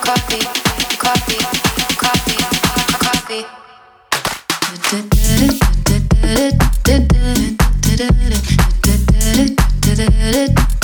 Brand new girl. it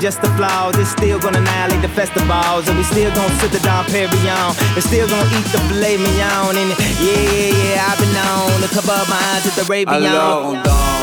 just the flaws, it's still gonna annihilate the festivals. And we still gonna sit the Dom Perignon. And still gonna eat the filet mignon. And yeah, yeah, yeah, I've been on to cover up my eyes at the Arabian.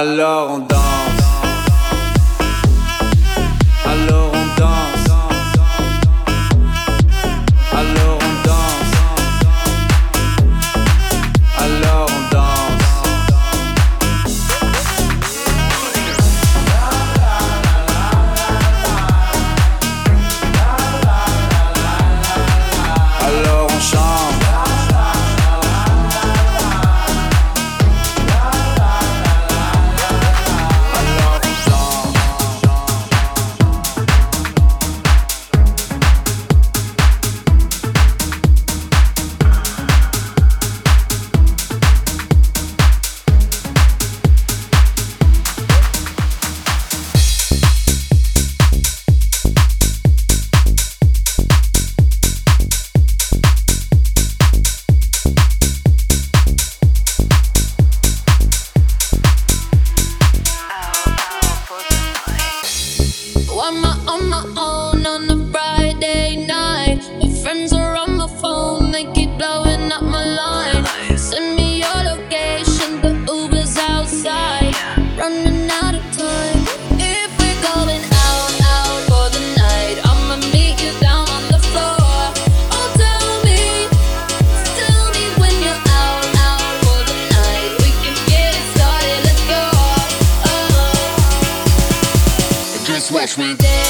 Alors on watch me.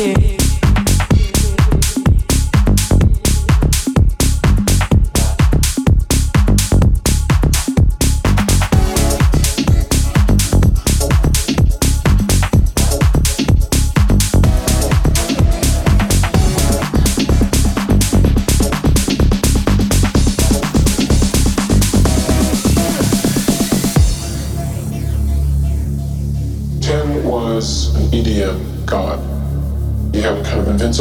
yeah.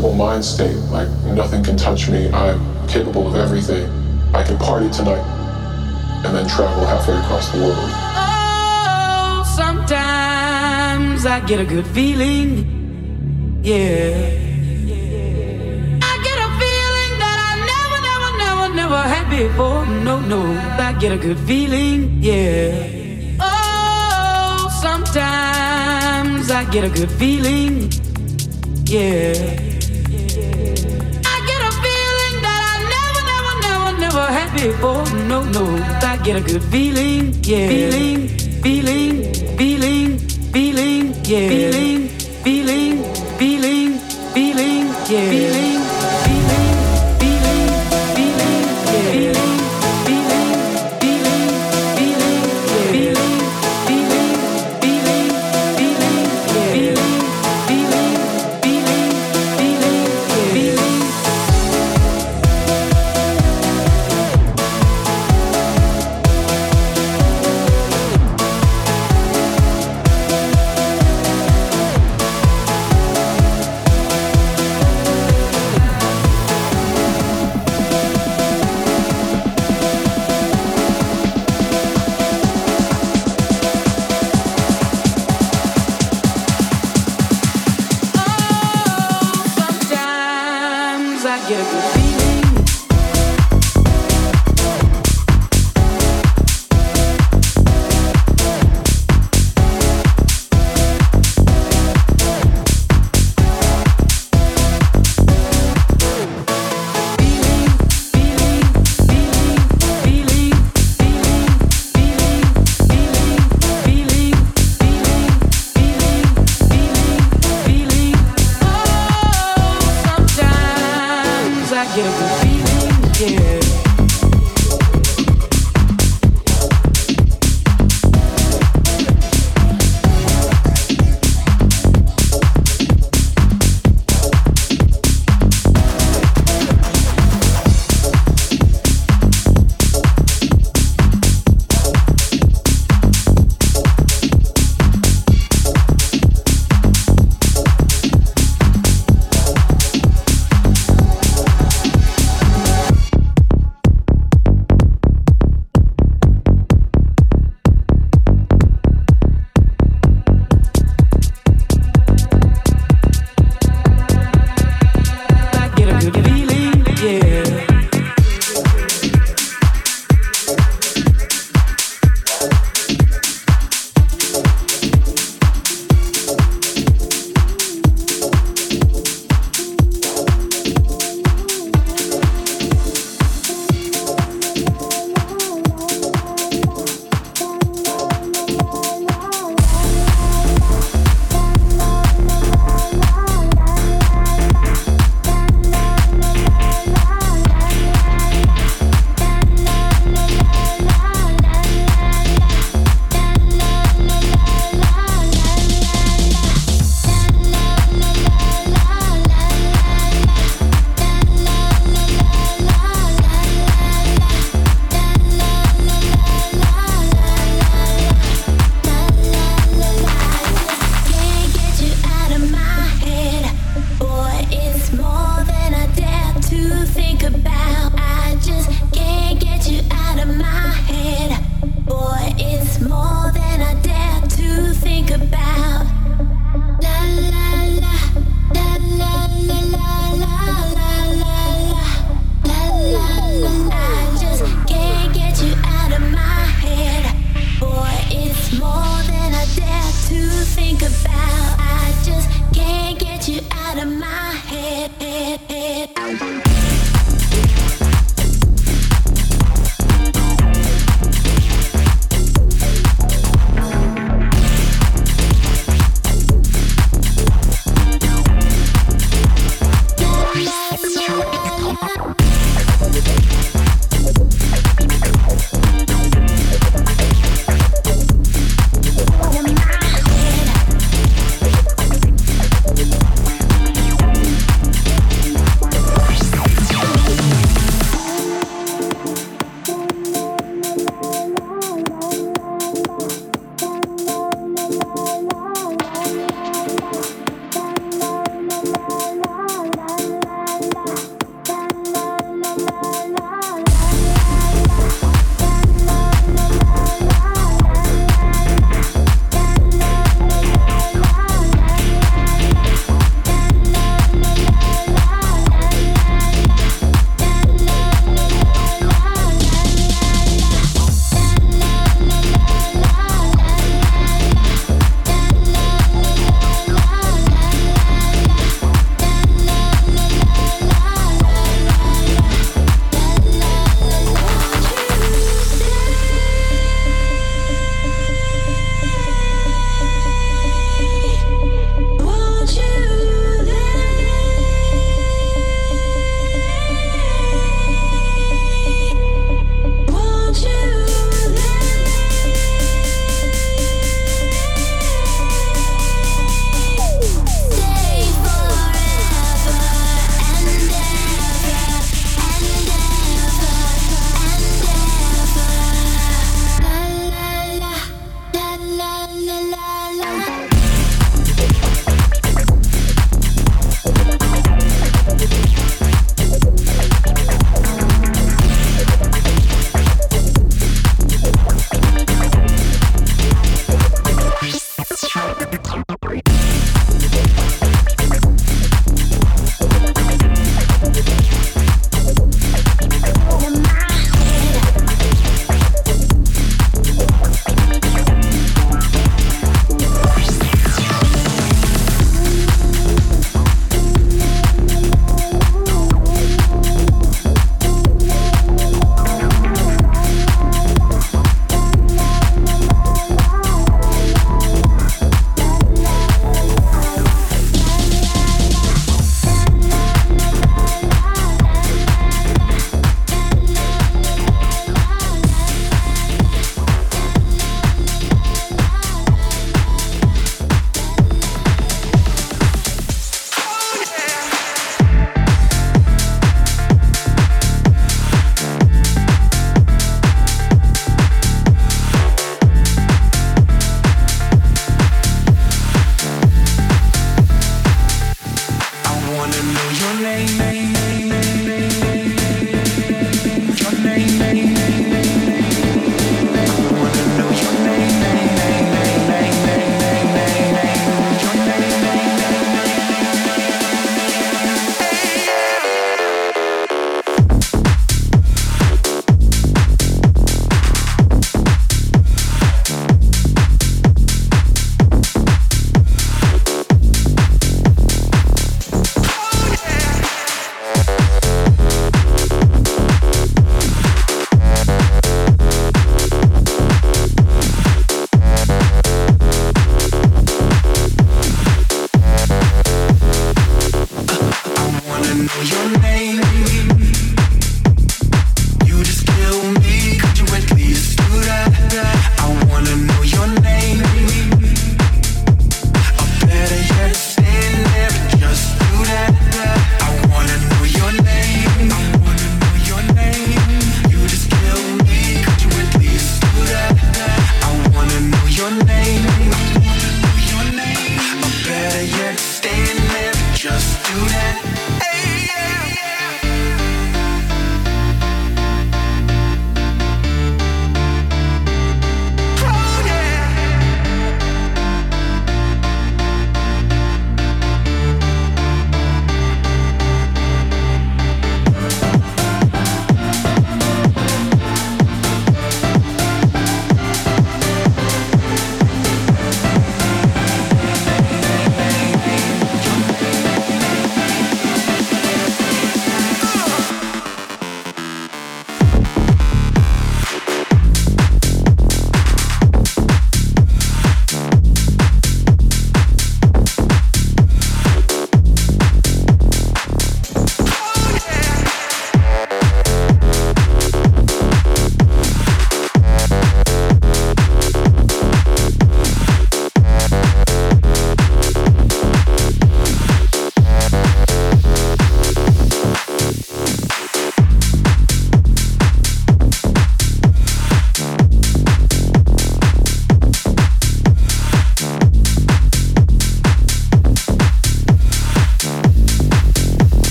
Danse. mind state, like nothing can touch me, I'm capable of everything. I can party tonight and then travel halfway across the world. Oh, sometimes I get a good feeling, yeah. I get a feeling that I never, never, never, never had before. No, no, I get a good feeling, yeah. Oh, sometimes I get a good feeling, yeah. Before. Oh, no, no, I get a good feeling, yeah. Feeling, feeling, feeling, feeling, yeah. Feeling, feeling, feeling, feeling, yeah. Feeling. Thank you.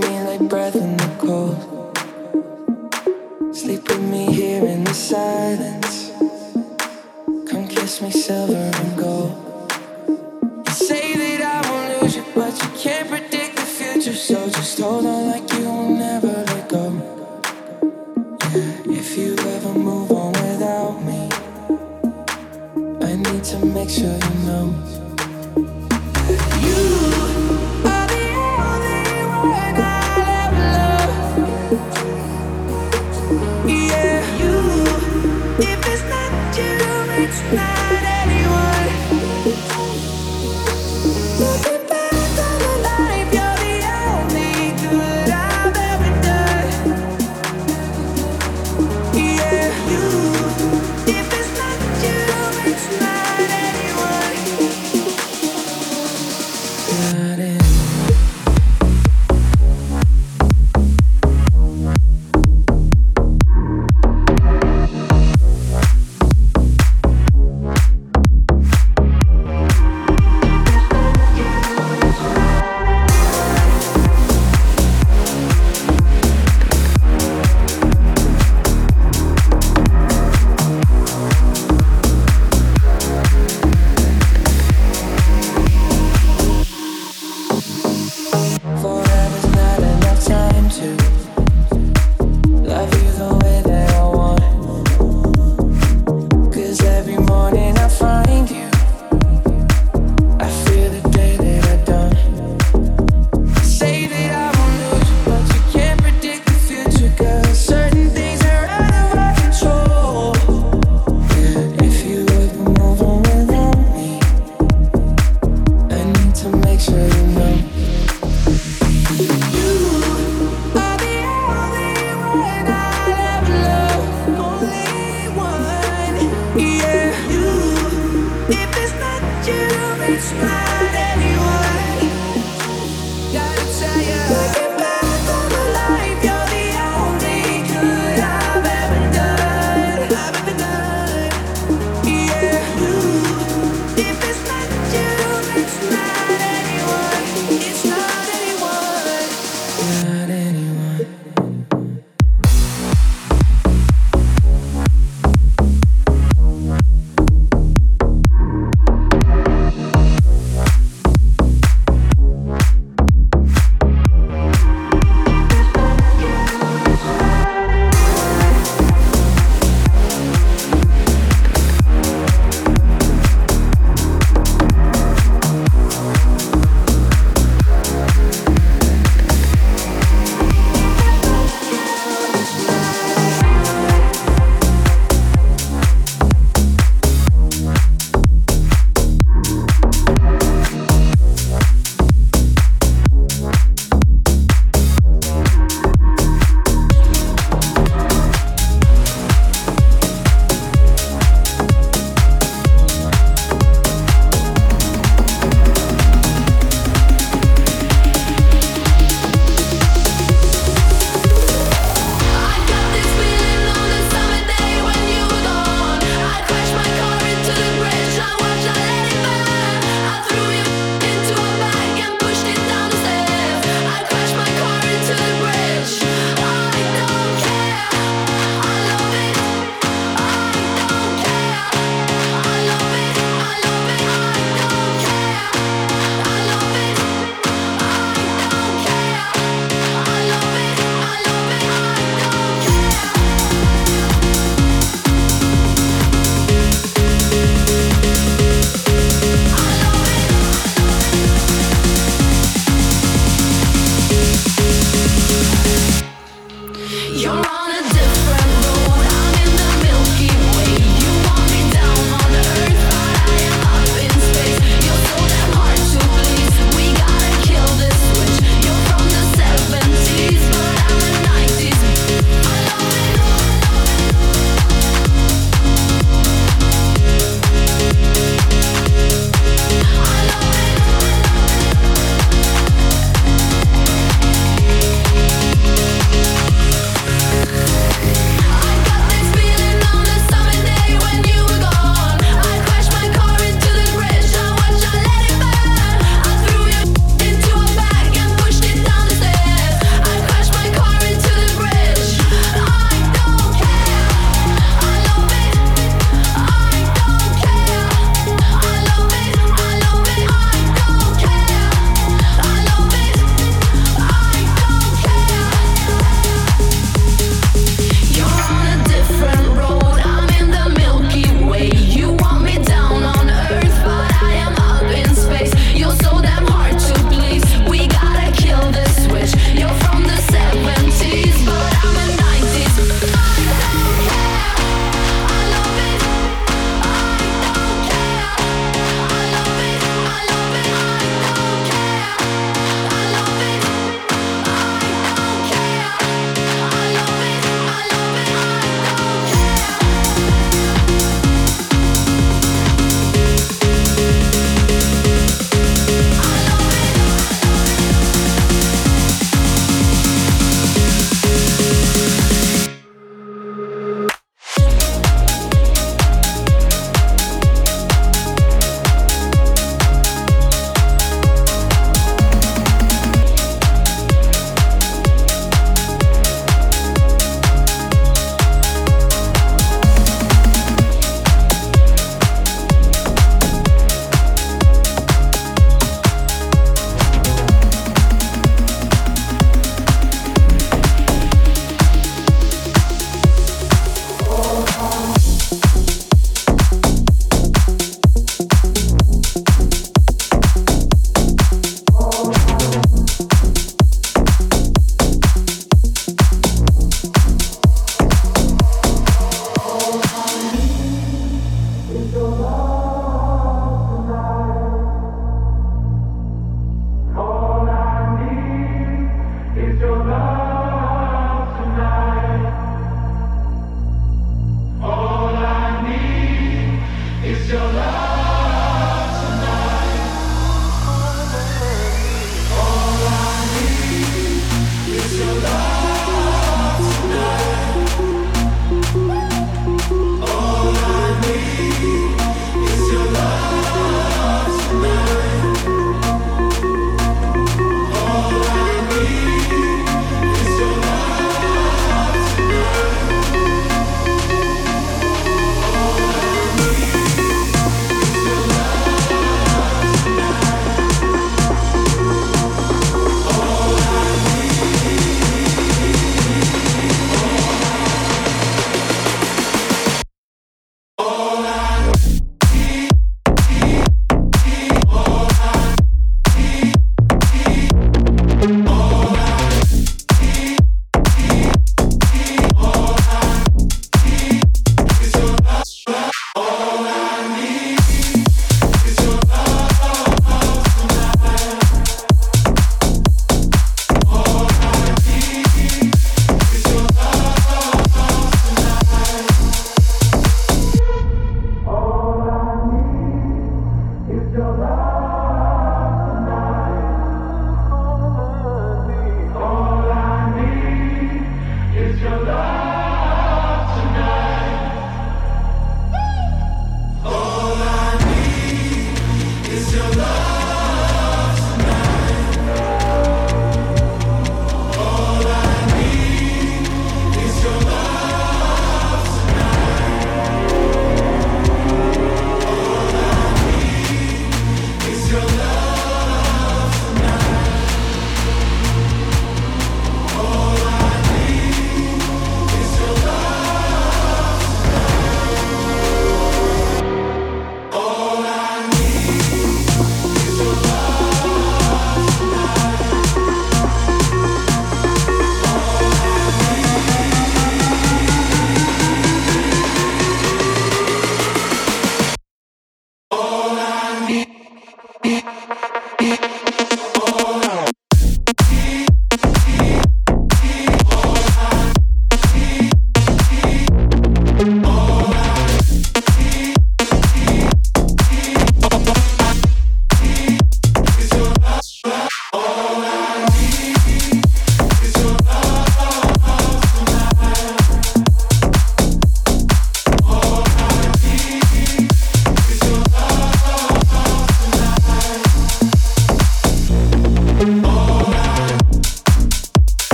me like breath in the cold. Sleep with me here in the silence. Come kiss me, silver and gold. You say that I won't lose you, but you can't predict the future, so just hold on like you will never let go. Yeah, if you ever move on without me, I need to make sure you know.